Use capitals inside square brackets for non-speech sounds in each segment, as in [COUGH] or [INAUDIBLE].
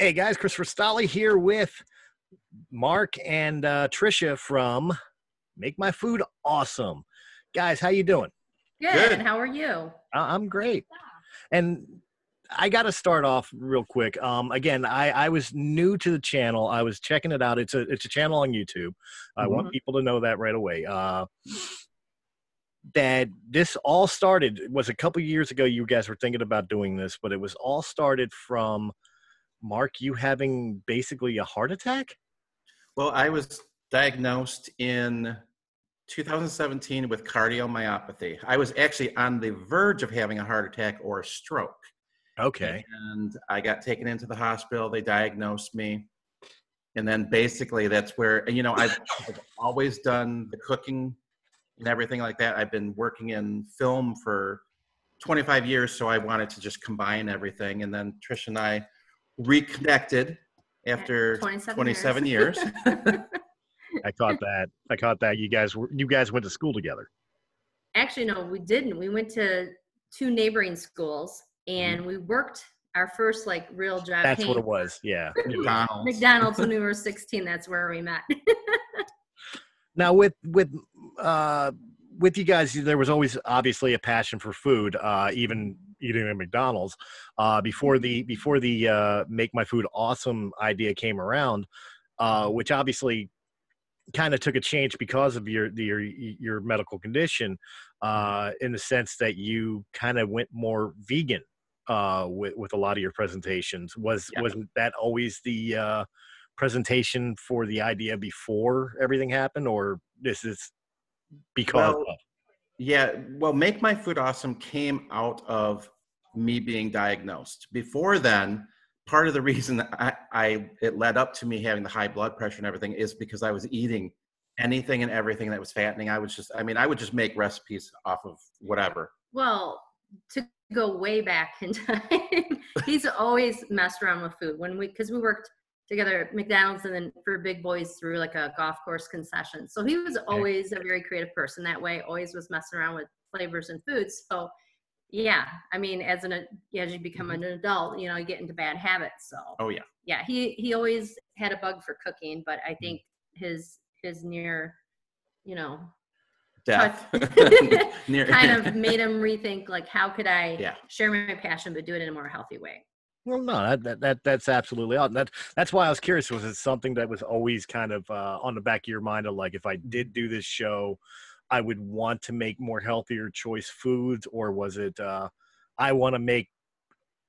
Hey guys, Christopher Stolle here with Mark and uh, Trisha from Make My Food Awesome. Guys, how you doing? Good. Good. How are you? I- I'm great. And I got to start off real quick. Um, again, I, I was new to the channel. I was checking it out. It's a it's a channel on YouTube. I want people to know that right away. Uh, that this all started was a couple years ago. You guys were thinking about doing this, but it was all started from Mark. You having basically a heart attack. Well, I was diagnosed in 2017 with cardiomyopathy. I was actually on the verge of having a heart attack or a stroke. Okay. And I got taken into the hospital. They diagnosed me. And then basically that's where, and, you know, I've, I've always done the cooking and everything like that. I've been working in film for 25 years, so I wanted to just combine everything. And then Trish and I reconnected after 27 27 years. years. [LAUGHS] I caught that. I caught that. You guys were you guys went to school together. Actually, no, we didn't. We went to two neighboring schools and we worked our first like real job. That's what it was. Yeah. [LAUGHS] McDonald's. McDonald's when we [LAUGHS] were 16. That's where we met. Now with with uh with you guys, there was always obviously a passion for food, uh, even eating at McDonald's. Uh, before the before the uh, make my food awesome idea came around, uh, which obviously kind of took a change because of your your your medical condition, uh, in the sense that you kind of went more vegan uh, with with a lot of your presentations. Was Yeah. wasn't that always the uh, presentation for the idea before everything happened, or this is because Well, of? Yeah, well, Make My Food Awesome came out of me being diagnosed. Before then, part of the [LAUGHS] reason that I, I it led up to me having the high blood pressure and everything is because I was eating anything and everything that was fattening. I was just, I mean, I would just make recipes off of whatever. well, to go way back in [LAUGHS] time, [LAUGHS] he's always messed around with food when we, because we worked together at McDonald's and then for big boys through like a golf course concession. So he was always a very creative person that way, always was messing around with flavors and foods. So yeah, I mean, as an, as you become mm-hmm. an adult, you know, you get into bad habits. So Oh yeah, yeah, he, he always had a bug for cooking, but I mm-hmm. think his, his near, you know, death. [LAUGHS] Kind of made him rethink like how could I Yeah. share my passion but do it in a more healthy way. Well, no, that, that, that that's absolutely odd. That that's why I was curious. Was it something that was always kind of uh, on the back of your mind of like, if I did do this show, I would want to make more healthier choice foods, or was it uh, I want to make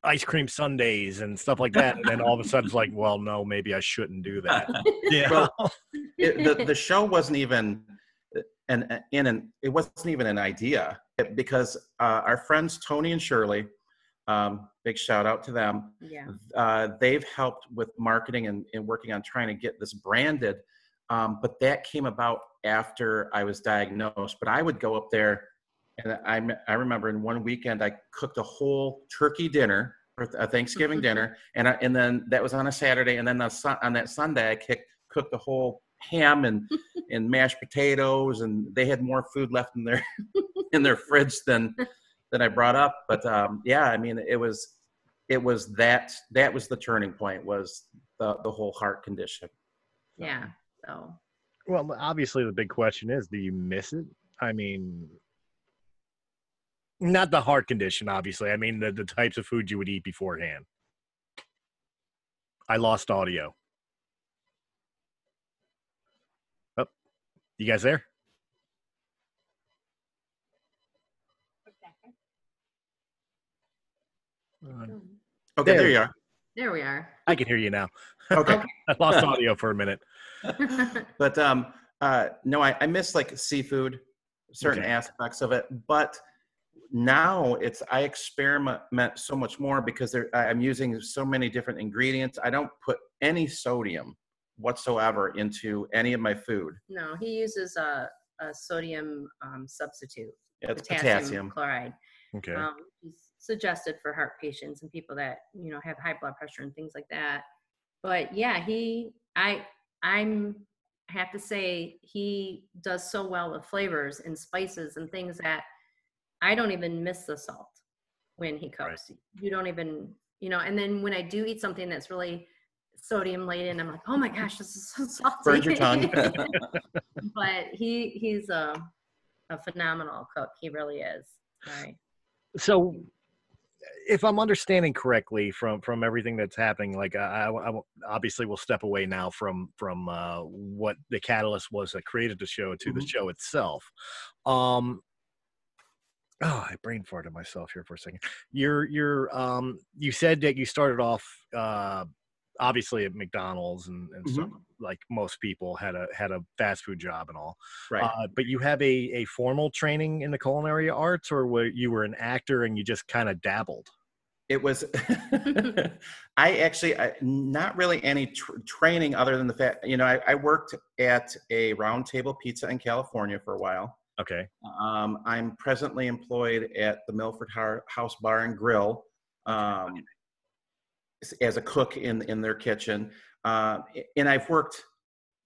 ice cream sundaes and stuff like that, and then all of a sudden it's like, well, no, maybe I shouldn't do that. [LAUGHS] Yeah. Well, it, the, the [LAUGHS] show wasn't even an in an it wasn't even an idea because uh, our friends Tony and Shirley, um, big shout out to them. Yeah. Uh, they've helped with marketing and, and working on trying to get this branded. Um, but that came about after I was diagnosed. But I would go up there, and I remember in one weekend I cooked a whole turkey dinner a Thanksgiving [LAUGHS] dinner, and I, and then that was on a Saturday, and then the, on that Sunday I kicked, cooked a whole ham and [LAUGHS] and mashed potatoes, and they had more food left in their [LAUGHS] in their fridge than than I brought up. But um, yeah, I mean it was it was that that was the turning point was the the whole heart condition. Yeah. So Well, obviously the big question is, do you miss it? I mean, not the heart condition, obviously. I mean the the types of food you would eat beforehand. I lost audio. Oh, you guys there? Uh, Okay, There there you are. there we are. I can hear you now. [LAUGHS] Okay. I lost audio for a minute. [LAUGHS] but um uh no I, I miss like seafood certain Okay. aspects of it, but now it's I experiment so much more because there, I- I'm using so many different ingredients. I don't put any sodium whatsoever into any of my food. No, he uses a, a sodium um, substitute, It's potassium, potassium. chloride. Okay. Um, it's suggested for heart patients and people that you know have high blood pressure and things like that. But yeah, he, I, I'm I have to say he does so well with flavors and spices and things that I don't even miss the salt when he Right. cooks. You don't even, you know. And then when I do eat something that's really sodium laden, I'm like, oh my gosh, this is so [LAUGHS] salty. Burns your tongue. [LAUGHS] but he he's a a phenomenal cook. He really is. Right. so if i'm understanding correctly from from everything that's happening like i, I, I obviously will step away now from from uh, what the catalyst was that created the show to the Mhm. show itself um oh i brain farted myself here for a second you're you're um you said that you started off uh obviously at mcdonald's and, and Mhm. stuff like most people had a had a fast food job and all right. uh, but you have a, a formal training in the culinary arts, or were you were an actor and you just kind of dabbled? it was [LAUGHS] i actually I, not really any tr- training other than the fact you know I, I worked at a round table pizza in california for a while Okay. um, i'm presently employed at the milford house bar and grill um, as a cook in in their kitchen uh, and i've worked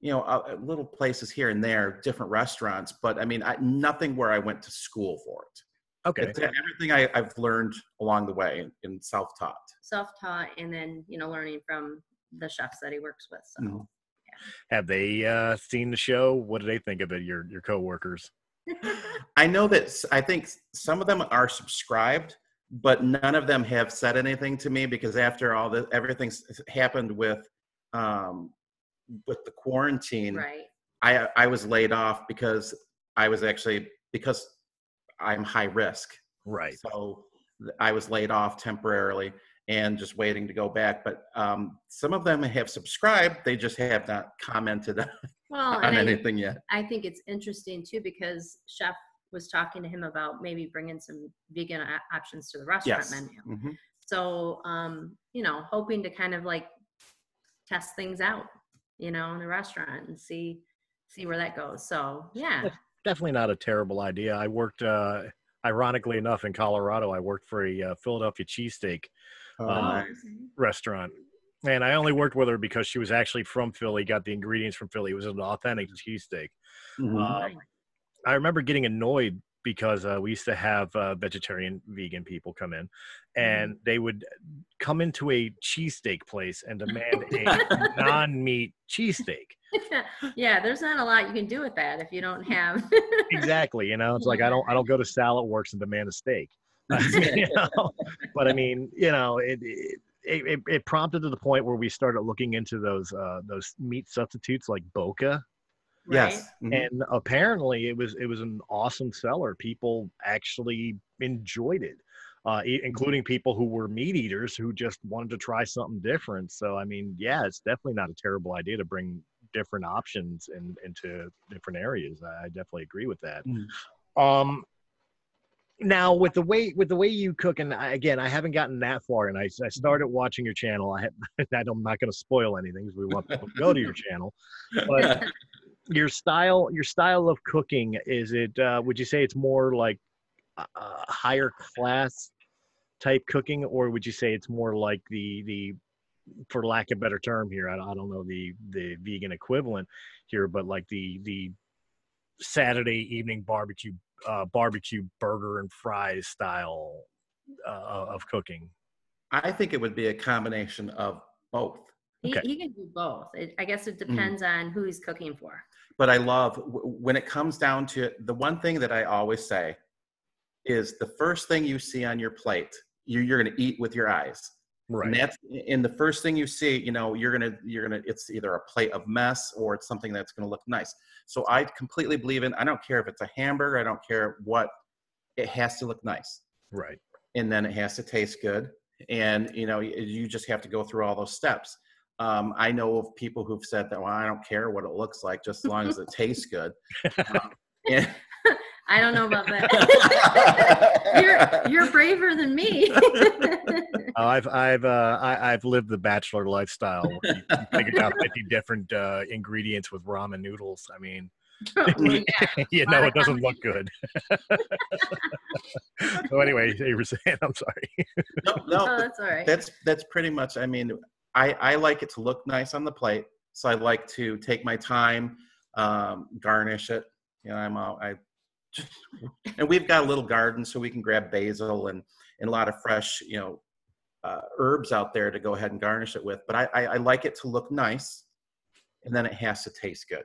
you know uh, little places here and there different restaurants but i mean I, nothing where i went to school for it Okay. it's everything I, i've learned along the way and self-taught Self-taught, and then you know learning from the chefs that he works with. So Mhm. Have they uh, seen the show? What do they think of it? Your your coworkers? [LAUGHS] I know that I think some of them are subscribed, but none of them have said anything to me because after all the everything's happened with um, with the quarantine, right. I I was laid off because I was actually because I'm high risk, Right. so I was laid off temporarily and just waiting to go back. But um, some of them have subscribed; they just have not commented [LAUGHS] Well, on and I, anything yet. I think it's interesting too because Chef was talking to him about maybe bringing some vegan o- options to the restaurant Yes. menu. Mhm. So, um, you know, hoping to kind of like test things out, you know, in the restaurant and see see where that goes. So, yeah. Definitely not a terrible idea. I worked, uh, ironically enough, in Colorado. I worked for a uh, Philadelphia cheesesteak Oh, Uh, nice. restaurant, and I only worked with her because she was actually from Philly. Got the ingredients from Philly. It was an authentic cheesesteak. Mhm. Um, I remember getting annoyed because uh, we used to have uh, vegetarian, vegan people come in, and they would come into a cheesesteak place and demand a [LAUGHS] non-meat cheesesteak. [LAUGHS] yeah, there's not a lot you can do with that if you don't have. [LAUGHS] Exactly, you know, it's like I don't, I don't go to Salad Works and demand a steak. you know? But I mean, you know, it, it it it prompted to the point where we started looking into those uh, those meat substitutes like Boca, Yes. Mhm. and apparently it was it was an awesome seller. People actually enjoyed it uh, e- including people who were meat eaters who just wanted to try something different. So i mean yeah it's definitely not a terrible idea to bring different options in, into different areas. I definitely agree with that. Mm. um now with the way with the way you cook and I, again i haven't gotten that far and i, I started watching your channel. I have, [LAUGHS] i'm not going to spoil anything because we want [LAUGHS] people to go to your channel [LAUGHS] but your style your style of cooking is it uh, would you say it's more like uh, higher class type cooking or would you say it's more like the the for lack of a better term here I, I don't know the the vegan equivalent here but like the the saturday evening barbecue uh, barbecue burger and fries style uh, of cooking I think it would be a combination of both. he, Okay. he can do both. It, I guess Mm. it depends on who he's cooking for. But I love when it comes down to it, the one thing that I always say is the first thing you see on your plate, you, you're going to eat with your eyes. right And that's in the first thing you see, you know, you're going to, you're going to, it's either a plate of mess or it's something that's going to look nice. So I completely believe in, I don't care if it's a hamburger, I don't care what, it has to look nice. right and then it has to taste good and you know you just have to go through all those steps um, i know of people who've said that well i don't care what it looks like just as long as it tastes [LAUGHS] good um, [LAUGHS] and, I don't know about that. you're you're braver than me. [LAUGHS] Oh, I've I've uh, I, I've lived the bachelor lifestyle. Where you, you figured out fifty different uh, ingredients with ramen noodles. I mean, Oh, yeah. you know, it doesn't look good. so anyway, you were saying, I'm sorry. no, Oh, no, that's all right. that's that's pretty much. I mean, I I like it to look nice on the plate, so I like to take my time, um, garnish it. You know, I'm all, I, [LAUGHS] and we've got a little garden, so we can grab basil and and a lot of fresh, you know, uh, herbs out there to go ahead and garnish it with. But I, I I like it to look nice, and then it has to taste good.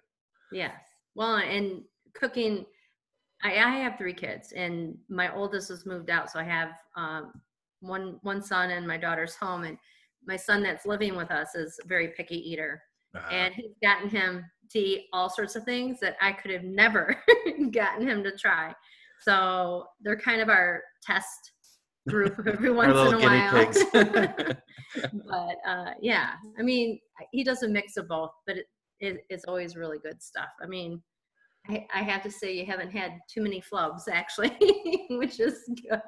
Yes. Well, and cooking, I, I have three kids, and my oldest has moved out, so I have um, one one son, and my daughter's home, and my son that's living with us is a very picky eater, Uh, and he's gotten him to eat all sorts of things that I could have never [LAUGHS] gotten him to try. So they're kind of our test group every [LAUGHS] once in a while. [LAUGHS] but uh, yeah, I mean, he does a mix of both, but it, it, it's always really good stuff. I mean, I, I have to say, you haven't had too many flubs actually, which is good.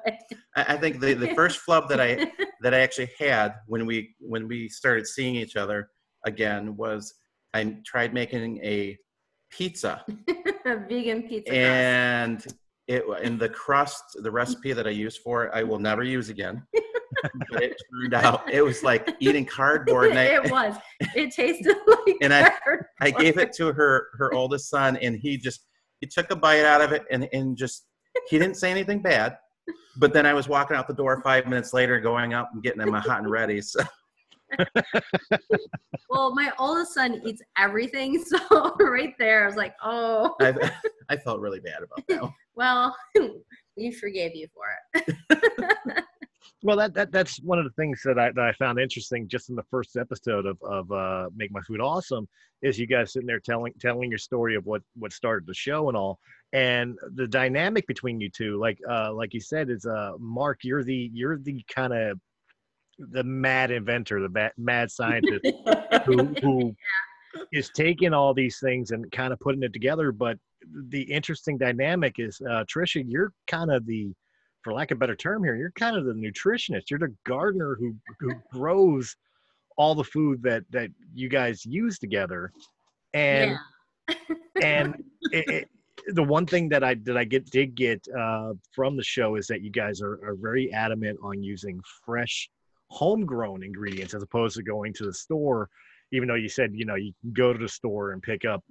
I, I think the, the first flub that I that I actually had when we when we started seeing each other again was I tried making a pizza [LAUGHS] a vegan pizza. crust. and it in the crust the recipe that I used for it I will never use again. [LAUGHS] but it turned out it was like eating cardboard and I, [LAUGHS] it was. It tasted like And I- cardboard. I gave it to her her oldest son and he just he took a bite out of it and and just he didn't say anything bad. But then I was walking out the door five minutes later, going up and getting them hot and ready. So [LAUGHS] Well, my oldest son eats everything, [LAUGHS] so right there, I was like, oh, I, [LAUGHS] I felt really bad about that. well, we forgave you for it. Well, that, that that's one of the things that I that I found interesting just in the first episode of of uh, Make My Food Awesome is you guys sitting there telling telling your story of what what started the show and all, and the dynamic between you two, like uh, like you said, is uh, Mark, you're the you're the kind of the mad inventor, the mad, mad scientist [LAUGHS] who who is taking all these things and kind of putting it together. But the interesting dynamic is uh, Trisha, you're kind of the for lack of a better term here, you're kind of the nutritionist. You're the gardener who who grows all the food that that you guys use together. And yeah. and [LAUGHS] it, it, the one thing that I that I get did get uh, from the show is that you guys are, are very adamant on using fresh, homegrown ingredients as opposed to going to the store. Even though you said you know you can go to the store and pick up,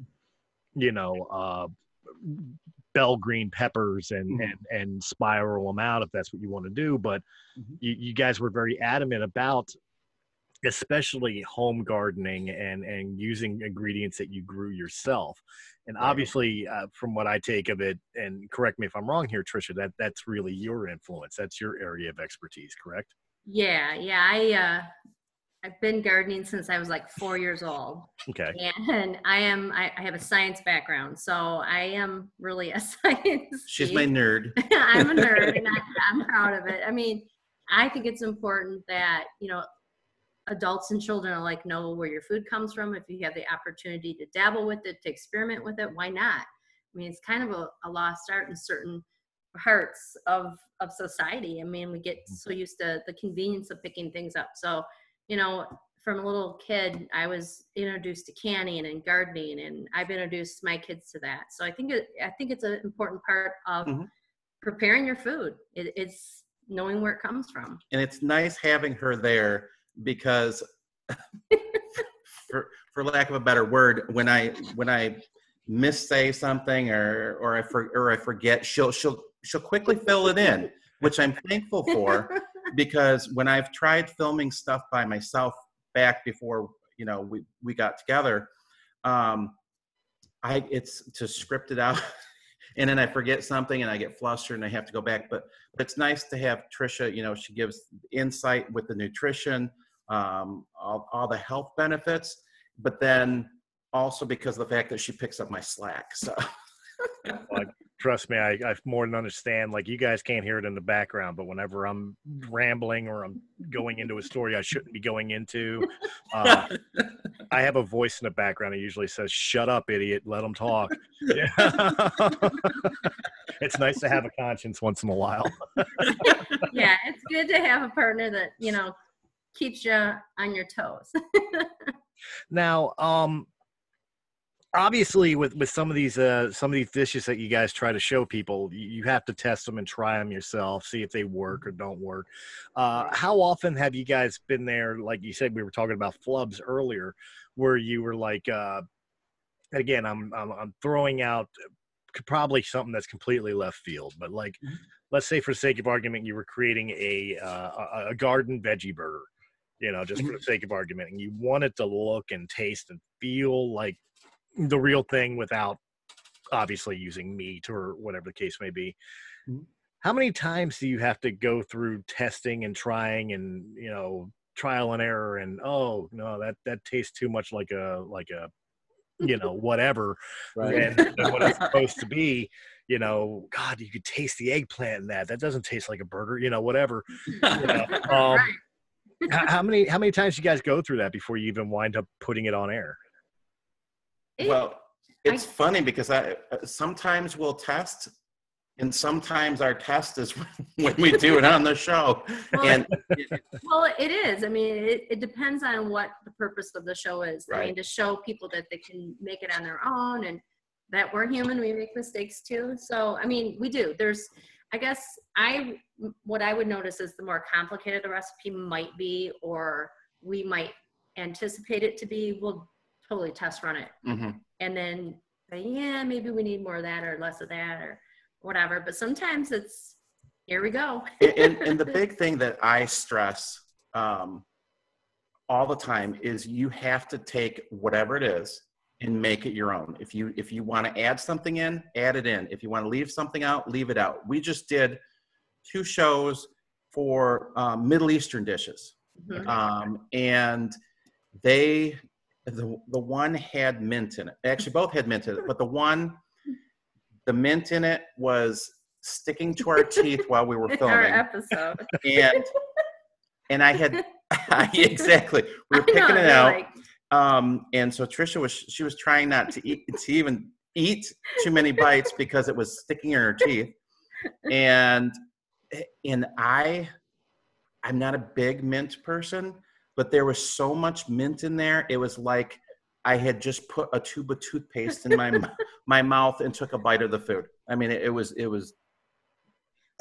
you know, uh, bell green peppers and Mhm. and and spiral them out if that's what you want to do, but Mhm. you, you guys were very adamant about especially home gardening and and using ingredients that you grew yourself and obviously uh, from what i take of it and correct me if i'm wrong here trisha that that's really your influence that's your area of expertise correct Yeah, yeah. I uh I've been gardening since I was like four years old. okay And I am I, I have a science background, so I am really a [LAUGHS] science. She's geek. my nerd. [LAUGHS] I'm a nerd and I, I'm proud of it. I mean, I think it's important that, you know, adults and children alike know where your food comes from. If you have the opportunity to dabble with it, to experiment with it, why not? I mean, it's kind of a, a lost art in certain parts of of society. I mean, we get mm. so used to the convenience of picking things up. So, you know, from a little kid, I was introduced to canning and gardening, and I've introduced my kids to that. So I think it, I think it's an important part of Mhm. preparing your food. It, it's knowing where it comes from. and it's nice having her there because [LAUGHS] for for lack of a better word when i when i missay something or or i for, or i forget she'll she'll she'll quickly fill it in which i'm thankful for [LAUGHS] because when i've tried filming stuff by myself back before you know we we got together um i it's to script it out [LAUGHS] and then i forget something and i get flustered and i have to go back. But but it's nice to have trisha you know she gives insight with the nutrition um all, all the health benefits but then also because of the fact that she picks up my slack so [LAUGHS] trust me I, I more than understand like you guys can't hear it in the background but whenever i'm rambling or i'm going into a story i shouldn't be going into uh, I have a voice in the background It usually says, "Shut up, idiot! Let them talk." Yeah. [LAUGHS] it's nice to have a conscience once in a while. yeah, it's good to have a partner that you know keeps you on your toes. [LAUGHS] Now, um, obviously, with with some of these uh, some of these dishes that you guys try to show people, you, you have to test them and try them yourself, see if they work or don't work. Uh, how often have you guys been there? Like you said, we were talking about flubs earlier, where you were like, uh, again, I'm, I'm I'm throwing out probably something that's completely left field, but like. Let's say, for the sake of argument, you were creating a uh, a, a garden veggie burger you know, just for the sake of argument, and you want it to look and taste and feel like the real thing without obviously using meat or whatever the case may be. Mhm. How many times do you have to go through testing and trying and you know trial and error and oh no that that tastes too much like a like a you know [LAUGHS] whatever and than what it's supposed to be you know god you could taste the eggplant in that that doesn't taste like a burger you know whatever you know, [LAUGHS] um, Right. how, how many how many times do you guys go through that before you even wind up putting it on air It- Well, it's funny because I uh, sometimes we'll test, and sometimes our test is [LAUGHS] when we do it on the show. [LAUGHS] Well, And [LAUGHS] Well, it is. I mean, it, it depends on what the purpose of the show is. I mean, to show people that they can make it on their own and that we're human, we make mistakes too. So, I mean, we do. There's, I guess, I, what I would notice is the more complicated the recipe might be, or we might anticipate it to be, we'll totally test run it. Mhm. And then say, yeah, maybe we need more of that or less of that or whatever. But sometimes it's, here we go. and, and, the [LAUGHS] big thing that I stress um, all the time is you have to take whatever it is and make it your own. If you if you want to add something in, add it in. If you want to leave something out, leave it out. We just did two shows for um, Middle Eastern dishes, Mhm. um, and they the the one had mint in it. Actually, both had mint in it, but the one the mint in it was sticking to our teeth while we were [LAUGHS] filming. Our episode. and and I had [LAUGHS] exactly we were I know, picking it out, like, um, and so Trisha was she was trying not to eat to even eat too many bites because it was sticking in her teeth, and and I I'm not a big mint person, but there was so much mint in there, it was like I had just put a tube of toothpaste in my [LAUGHS] my mouth and took a bite of the food. I mean, it, it was it was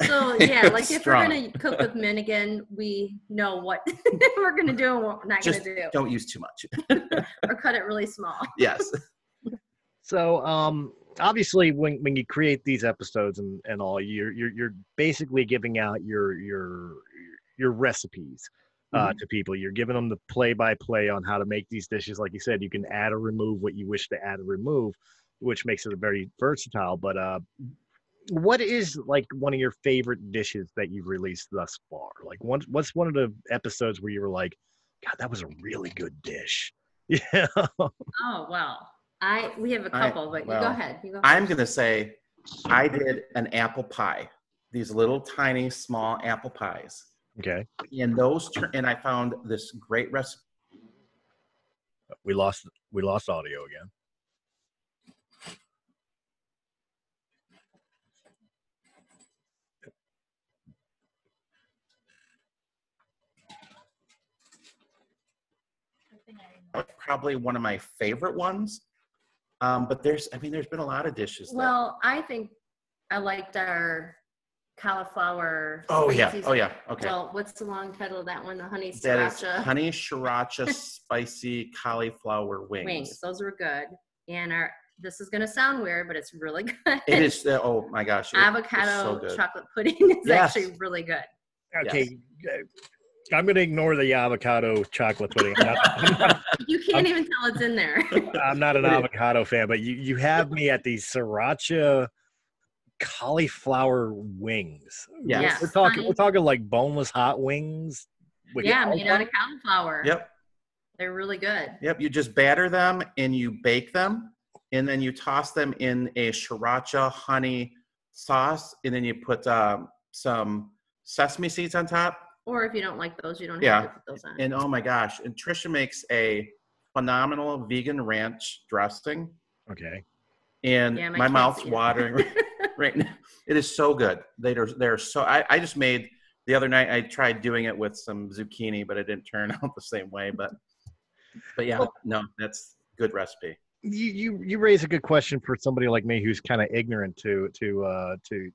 So [LAUGHS] yeah, was like if strong. we're gonna cook with mint again, we know what [LAUGHS] we're gonna do and what we're not just gonna do, don't use too much. or cut it really small. yes. So um obviously when when you create these episodes and, and all you're you're you're basically giving out your your your recipes uh, Mhm. to people. You're giving them the play by play on how to make these dishes. Like you said, you can add or remove what you wish to add or remove, which makes it very versatile. But uh what is like one of your favorite dishes that you've released thus far? Like one what's one of the episodes where you were like, God, that was a really good dish. [LAUGHS] Yeah. Oh well, I we have a couple, but you go ahead. You go. I'm gonna say I did an apple pie. These little tiny small apple pies. Okay. And those tur- and I found this great recipe. We lost we lost audio again. Probably one of my favorite ones. Um, but there's I mean there's been a lot of dishes. that- Well, I think I liked our cauliflower. oh yeah. spicy- Oh yeah. Okay. Well, what's the long title of that one? The honey that is sriracha honey [LAUGHS] sriracha spicy cauliflower wings. wings. Those were good. And our this is gonna sound weird, but it's really [LAUGHS] good. It is. uh, Oh my gosh. it- it's avocado so good. chocolate pudding is Yes. actually really good. Okay. uh, I'm going to ignore the avocado chocolate pudding. I'm not, I'm not, [LAUGHS] You can't even tell it's in there. I'm not an avocado fan, but you, you have me at the sriracha cauliflower wings. Yeah, We're, Yes, we're talking. honey. We're talking like boneless hot wings. with yeah, made out of cauliflower. Yep. They're really good. Yep, you just batter them and you bake them, and then you toss them in a sriracha honey sauce, and then you put um, some sesame seeds on top. Or if you don't like those, you don't Yeah. have to put those on. And oh my gosh, and Trisha makes a phenomenal vegan ranch dressing, Okay. and Yeah, my my mouth's watering [LAUGHS] [LAUGHS] [LAUGHS] right now. It is so good. They are they're so. I, I just made the other night. I tried doing it with some zucchini, but it didn't turn [LAUGHS] out the same way. But but yeah, Well- no, that's good recipe. You you you raise a good question for somebody like me who's kind of ignorant to to uh to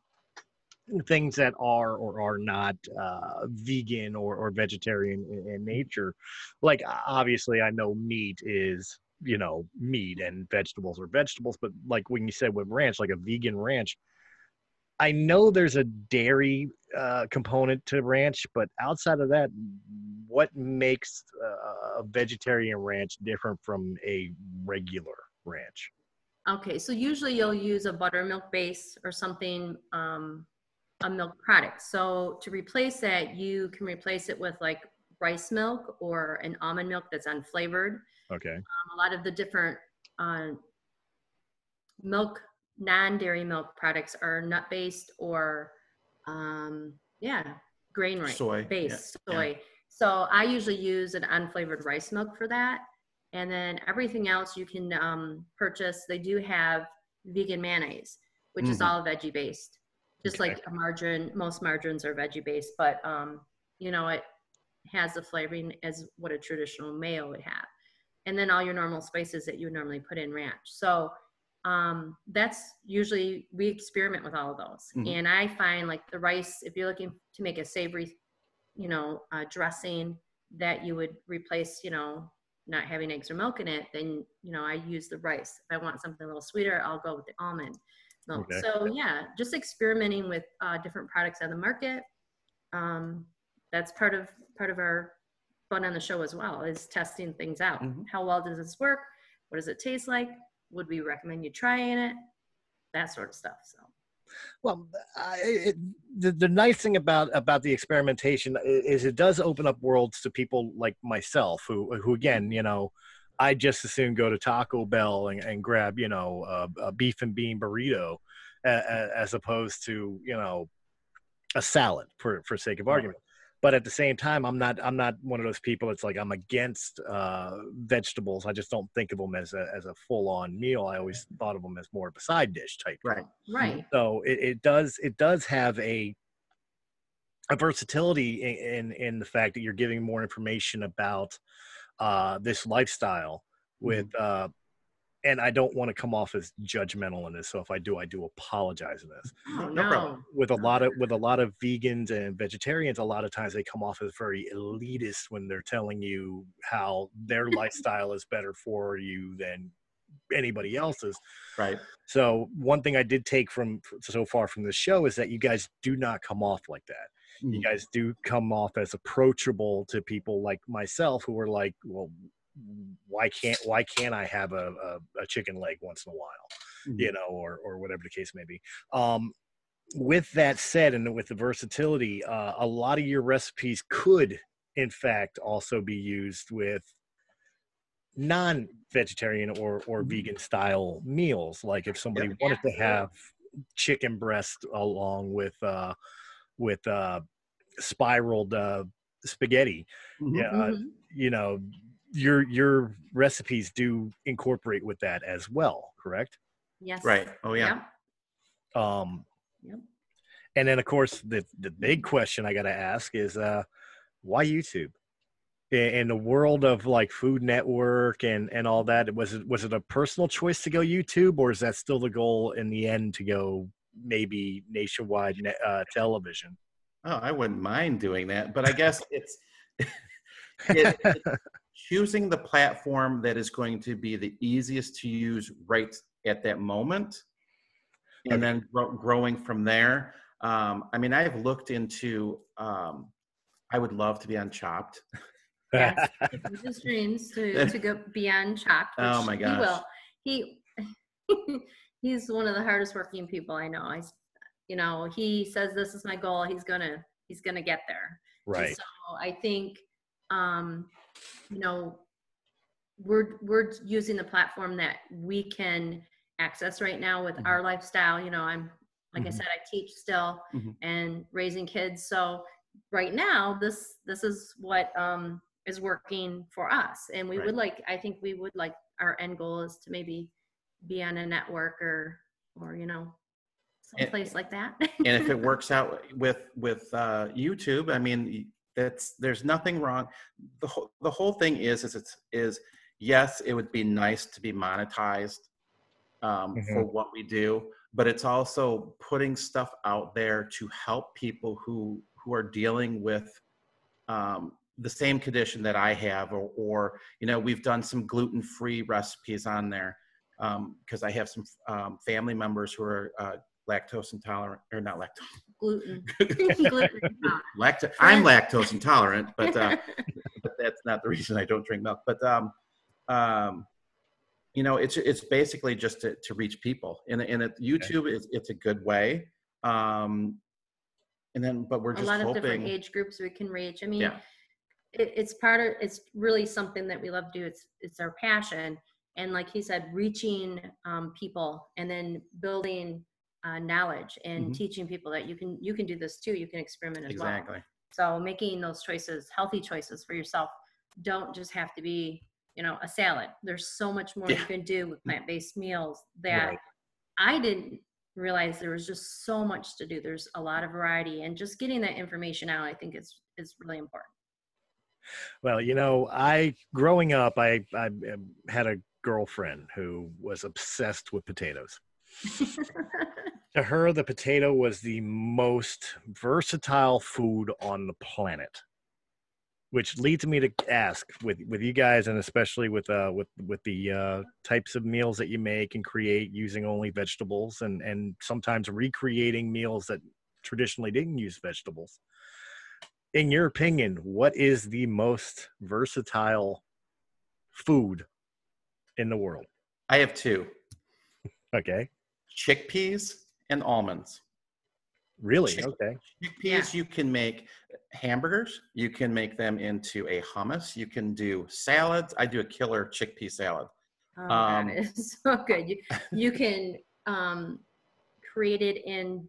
things that are or are not uh vegan or or vegetarian in, in nature. Like obviously I know meat is you know meat and vegetables or vegetables, but like when you said with ranch, like a vegan ranch, I know there's a dairy uh, component to ranch, but outside of that, what makes uh, a vegetarian ranch different from a regular ranch? Okay, so usually you'll use a buttermilk base or something, um, a milk product. So to replace that, you can replace it with like rice milk or an almond milk that's unflavored. Okay. Um, a lot of the different uh, milk, non-dairy milk products are nut-based or, um, yeah, grain rice Soy, yeah, based yeah. soy. So I usually use an unflavored rice milk for that. And then everything else you can um, purchase. They do have vegan mayonnaise, which is Mhm. all veggie based. Just Okay. like a margarine, most margarines are veggie based, but um, you know it has the flavoring as what a traditional mayo would have. And then all your normal spices that you would normally put in ranch. So um, that's usually we experiment with all of those. Mhm. And I find like the rice, if you're looking to make a savory, you know, uh, dressing that you would replace, you know, not having eggs or milk in it, then you know I use the rice. If I want something a little sweeter, I'll go with the almond milk. Okay. So yeah, just experimenting with uh, different products on the market. Um, that's part of part of our fun on the show as well is testing things out. Mhm. How well does this work? What does it taste like? Would we recommend you trying it? That sort of stuff. So Well, I, it, the the nice thing about about the experimentation is it does open up worlds to people like myself, who who again, you know, I just as soon go to Taco Bell and, and grab you know a, a beef and bean burrito, a, a, as opposed to you know a salad for for sake of argument. But at the same time, I'm not I'm not one of those people. it's like I'm against uh, vegetables. I just don't think of them as a as a full on meal. I always thought of them as more of a side dish type. Right. right. So it, it does it does have a a versatility in, in in the fact that you're giving more information about uh, this lifestyle with uh, and I don't want to come off as judgmental in this. So if I do, I do apologize in this. Oh, no no. problem. With a lot of with a lot of vegans and vegetarians, a lot of times they come off as very elitist when they're telling you how their [LAUGHS] lifestyle is better for you than anybody else's. Right. So one thing I did take from so far from this show is that you guys do not come off like that. You Mhm. guys do come off as approachable to people like myself who are like, well, why can't why can't I have a, a, a chicken leg once in a while, Mhm. you know, or or whatever the case may be. Um, with that said, and with the versatility, uh, a lot of your recipes could, in fact, also be used with non-vegetarian or or Mhm. vegan style meals. Like if somebody wanted to have chicken breast along with uh, with uh, spiraled uh, spaghetti, Mhm. yeah, uh, Mhm. you know, your your recipes do incorporate with that as well, correct? Yes. Right. Oh yeah. Um, Yep. and then of course the the big question I got to ask is uh, why YouTube? In, in the world of like Food Network and and all that, was it was it a personal choice to go YouTube, or is that still the goal in the end to go maybe nationwide net, uh, television? Oh, I wouldn't mind doing that, but I guess it's [LAUGHS] it, it- choosing the platform that is going to be the easiest to use right at that moment, and then gro- growing from there. Um, I mean, I've looked into. Um, I would love to be on Chopped. Yes. [LAUGHS] His dreams to, [LAUGHS] to go beyond Chopped. Oh my my He will. He [LAUGHS] he's one of the hardest working people I know. i you know, he says this is my goal. He's gonna he's gonna get there. And right. So I think, um, you know, we're we're using the platform that we can access right now with Mhm. our lifestyle. You know, I'm like I Mhm. said, I teach still Mhm. and raising kids. So right now, this this is what um, is working for us and we Right. would like i think we would like our end goal is to maybe be on a network or or you know And- someplace like that and if it [LAUGHS] works out with with uh, YouTube, I mean, that's there's nothing wrong. The whole the whole thing is is it's is yes, it would be nice to be monetized um, for what we do, but it's also putting stuff out there to help people who who are dealing with um, the same condition that I have, or, or you know, we've done some gluten free recipes on there because I have some um, family members who are uh, lactose intolerant or not lactose gluten [LAUGHS] gluten lacto- I'm lactose intolerant, but uh, [LAUGHS] but that's not the reason I don't drink milk. But um, um, you know, it's it's basically just to, to reach people, and and it, YouTube is it's a good way. Um, and then, but we're just a just lot of different age groups we can reach. I mean, Yeah. it, it's part of it's really something that we love to do. It's it's our passion, and like he said, reaching um, people and then building uh, knowledge and Mhm. teaching people that you can you can do this too. You can experiment as well. Exactly. So making those choices, healthy choices for yourself, don't just have to be you know a salad. There's so much more you can do with plant-based meals that Right. I didn't realize there was just so much to do. There's a lot of variety, and just getting that information out, I think is is really important. Well, you know, I growing up, I I um, had a girlfriend who was obsessed with potatoes. [LAUGHS] To her, the potato was the most versatile food on the planet. Which leads me to ask with with you guys, and especially with uh with with the uh, types of meals that you make and create using only vegetables, and and sometimes recreating meals that traditionally didn't use vegetables. In your opinion, what is the most versatile food in the world? I have two [LAUGHS] Okay, chickpeas and almonds. really? Chick- Okay, Chickpeas, you can make hamburgers. You can make them into a hummus. You can do salads. I do a killer chickpea salad. Oh, Um, that is [LAUGHS] so good. You you can um, create it in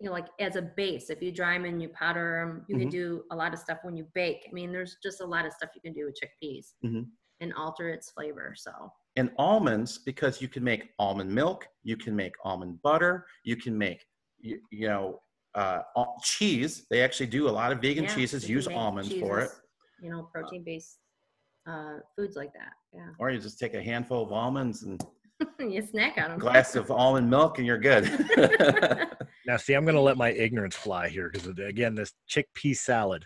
you know like as a base. If you dry them and you powder them, you can Mhm. do a lot of stuff when you bake. I mean, there's just a lot of stuff you can do with chickpeas Mhm. and alter its flavor. So and almonds because you can make almond milk you can make almond butter you can make you, you know uh, al- cheese they actually do a lot of vegan yeah, cheeses use make almonds for it You know, protein based uh, foods like that. Yeah, or you just take a handful of almonds and [LAUGHS] you snack on a them. glass of almond milk and you're good [LAUGHS] now see, I'm going to let my ignorance fly here because again, this chickpea salad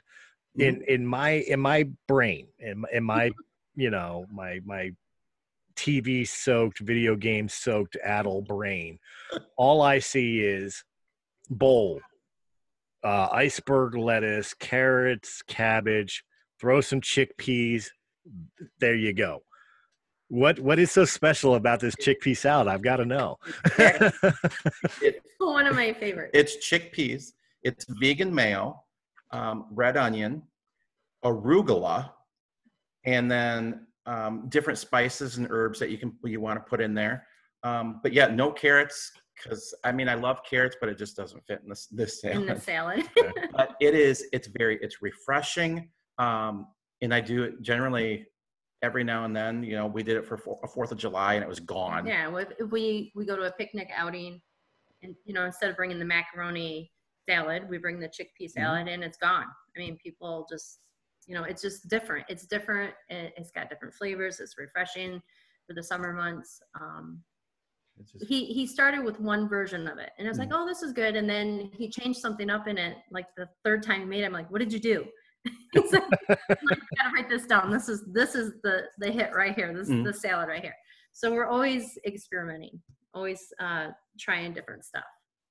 Mm-hmm. in in my in my brain in, in my [LAUGHS] you know my my TV soaked video game soaked adult brain, all I see is bowl, uh, iceberg lettuce, carrots, cabbage, throw some chickpeas. There you go. What what is so special about this chickpea salad? I've got to know. [LAUGHS] It- [LAUGHS] One of my favorites. it's chickpeas it's vegan mayo um, red onion arugula and then um, different spices and herbs that you can you want to put in there um, but yeah no carrots because i mean i love carrots but it just doesn't fit in this this salad. in the salad [LAUGHS] but it is it's very it's refreshing um, and i do it generally every now and then you know we did it for four, a fourth of july and it was gone Yeah, if- we we go to a picnic outing, and you know instead of bringing the macaroni salad, we bring the chickpea Mm-hmm. salad, and it's gone. I mean, people just you know it's just different. It's different. it- It's got different flavors. It's refreshing for the summer months. Um, just- he he started with one version of it, and I was Mm-hmm. like, oh, this is good. And then he changed something up in it. Like the third time he made, it, I'm like, what did you do? [LAUGHS] He's like, gotta write this down. This is this is the the hit right here. This Mhm. is the salad right here. So we're always experimenting, always uh, trying different stuff.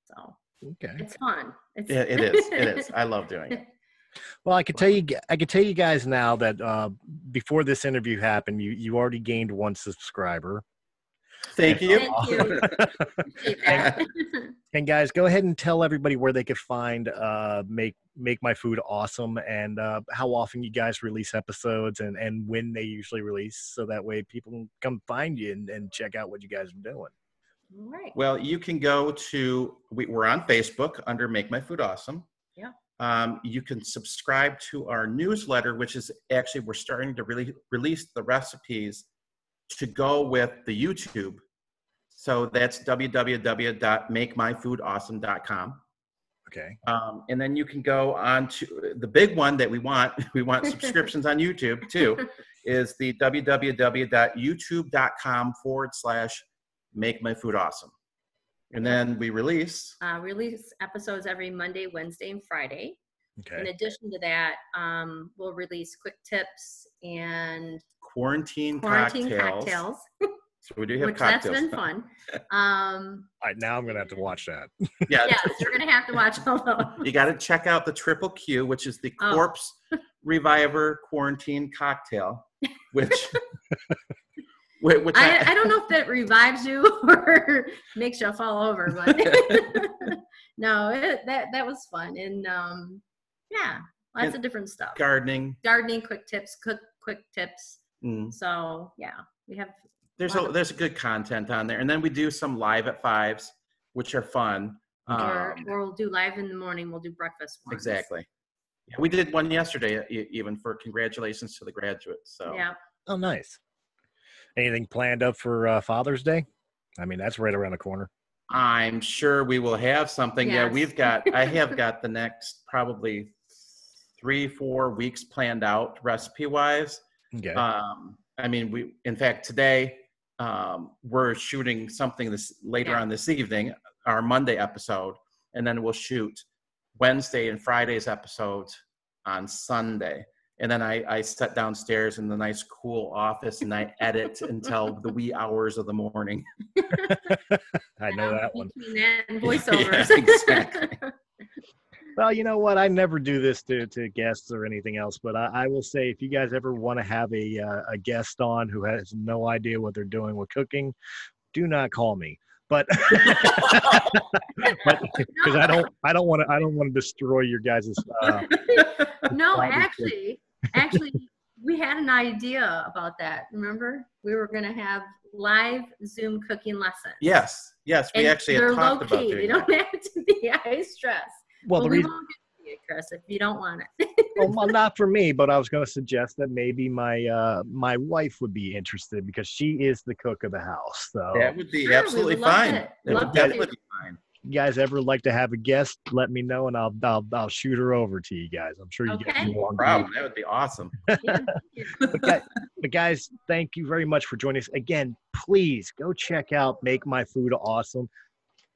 So okay. it's fun. It's, yeah, it is it is i love doing it [LAUGHS] Well, I can tell you, I can tell you guys now that uh, before this interview happened, you you already gained one subscriber. thank you Thank you. [LAUGHS] And guys, go ahead and tell everybody where they could find uh, make make my food awesome and uh, how often you guys release episodes and and when they usually release, so that way people can come find you and, and check out what you guys are doing. All right. Well, you can go to we, we're on Facebook under Make My Food Awesome. Um, you can subscribe to our newsletter, which is actually we're starting to really release the recipes to go with the YouTube. So that's www.makemyfoodawesome.com. Okay. Um, and then you can go on to the big one that we want. [LAUGHS] We want subscriptions on YouTube too. [LAUGHS] Is the www.youtube.com forward slash make my food awesome. And then we release. Uh, release episodes every Monday, Wednesday, and Friday. Okay. In addition to that, um, we'll release quick tips and Quarantine, quarantine cocktails. cocktails, [LAUGHS] So we do have which cocktails. that's been fun. Um, All right, now I'm gonna have to watch that. Yeah, yes, you're gonna have to watch all of them. you got to check out the Triple Q, which is the Oh. Corpse Reviver Quarantine Cocktail, which [LAUGHS] which, which I, I don't know if that revives you [LAUGHS] or makes you fall over, but [LAUGHS] no, it, that that was fun and um, yeah, lots And of different stuff. gardening. Gardening, quick tips, cook quick tips. Mm. So yeah, we have There's Lot a there's good content on there, and then we do some live at fives, which are fun. or, Um, or we'll do live in the morning. We'll do breakfast. Ones. exactly. Yeah, we did one yesterday, e- even for congratulations to the graduates. So Yeah. Oh, nice. Anything planned up for uh, Father's Day? I mean, that's right around the corner. I'm sure we will have something. Yeah, we've got. I [LAUGHS] have got the next probably three four weeks planned out recipe wise. Okay. Um, I mean, we in fact today um, we're shooting something this later Yeah. on this evening, our Monday episode, and then we'll shoot Wednesday and Friday's episodes on Sunday. And then I, I sit downstairs in the nice cool office and I edit [LAUGHS] until the wee hours of the morning. [LAUGHS] I know that one. Between that and [LAUGHS] voiceovers. exactly. Well, you know what? I never do this to, to guests or anything else, but I, I will say if you guys ever want to have a uh, a guest on who has no idea what they're doing with cooking, do not call me. But because I don't I don't want to I don't want to destroy your guys' uh, no, Probably. actually, actually, we had an idea about that. Remember, we were going to have live Zoom cooking lessons. Yes, yes, we And actually had they're talked low about key. doing They that. don't have to be [LAUGHS] high stress. well Well, the we reason won't give it to you, Chris, if you don't want it. well, [LAUGHS] well, not for me, but I was going to suggest that maybe my uh, my wife would be interested because she is the cook of the house. So That would be Sure, absolutely fine. it. It would definitely be fine. You guys ever like to have a guest, let me know and I'll I'll, I'll shoot her over to you guys. I'm sure you guys Okay. will want Problem. That would be awesome. [LAUGHS] Yeah. [LAUGHS] but, guys, but guys, thank you very much for joining us again. Please go check out Make My Food Awesome.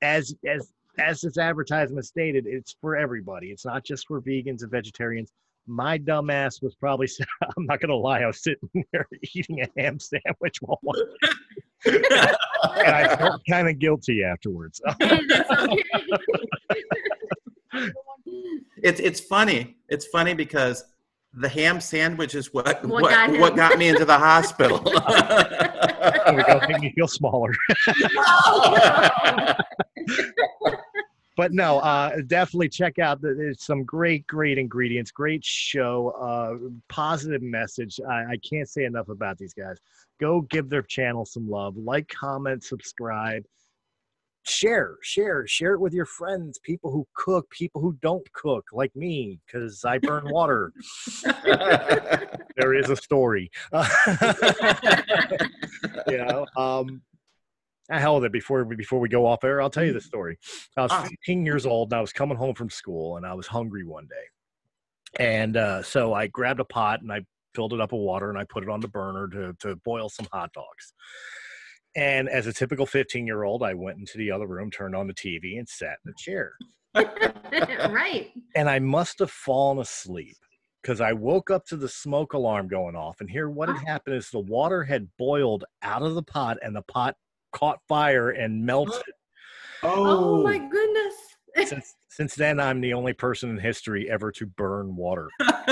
As as as this advertisement stated, it's for everybody. It's not just for vegans and vegetarians. My dumbass was probably [LAUGHS] I'm not gonna lie, I was sitting there eating a ham sandwich while watching, and I felt kind of guilty afterwards. Hey, that's okay. It's it's funny. It's funny because the ham sandwich is what What what got what got, me into the hospital. [LAUGHS] There we go, make me feel smaller. [LAUGHS] but no, uh, definitely check out. The, there's some great, great ingredients, great show, uh, positive message. I, I can't say enough about these guys. Go give their channel some love, like, comment, subscribe, share, share, share it with your friends, people who cook, people who don't cook, like me, because I burn water. there is a story. [LAUGHS] you know, um, ah, hell with it. Before we before we go off air, I'll tell you the story. I was Ah. 15 years old and I was coming home from school and I was hungry one day, and uh, so I grabbed a pot and I filled it up with water and I put it on the burner to to boil some hot dogs. And as a typical 15 year old, I went into the other room, turned on the TV, and sat in a chair. [LAUGHS] right. And I must have fallen asleep because I woke up to the smoke alarm going off. And here, what had ah. happened is the water had boiled out of the pot, and the pot caught fire and melted. Oh, oh my goodness. Since, since then, I'm the only person in history ever to burn water. Gosh.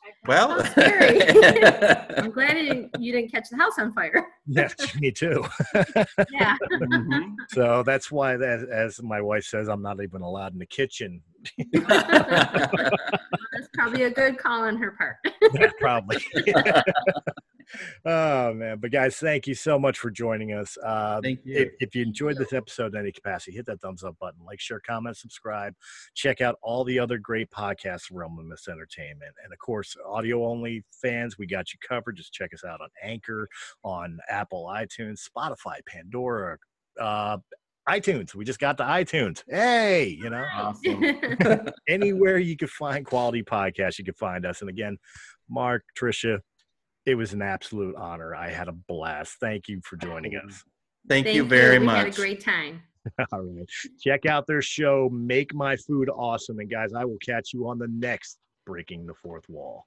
[LAUGHS] well, [LAUGHS] I'm glad you didn't, you didn't catch the house on fire. [LAUGHS] yeah, me too. Yeah. Mhm. So that's why, that, as my wife says, I'm not even allowed in the kitchen. That's probably a good call on her part. Yeah, probably. Oh man but guys thank you so much for joining us uh Thank you. if, if you enjoyed this episode in any capacity hit that thumbs up button like share comment subscribe check out all the other great podcasts from realm of mist entertainment and of course audio only fans we got you covered just check us out on anchor on apple itunes spotify pandora uh iTunes. We just got to iTunes. Hey, you know, awesome. [LAUGHS] anywhere you can find quality podcasts, you can find us. And again, Mark, Tricia, it was an absolute honor. I had a blast. Thank you for joining us. Thank, Thank you very we much. had a great time. [LAUGHS] All right. Check out their show, Make My Food Awesome. And guys, I will catch you on the next Breaking the Fourth Wall.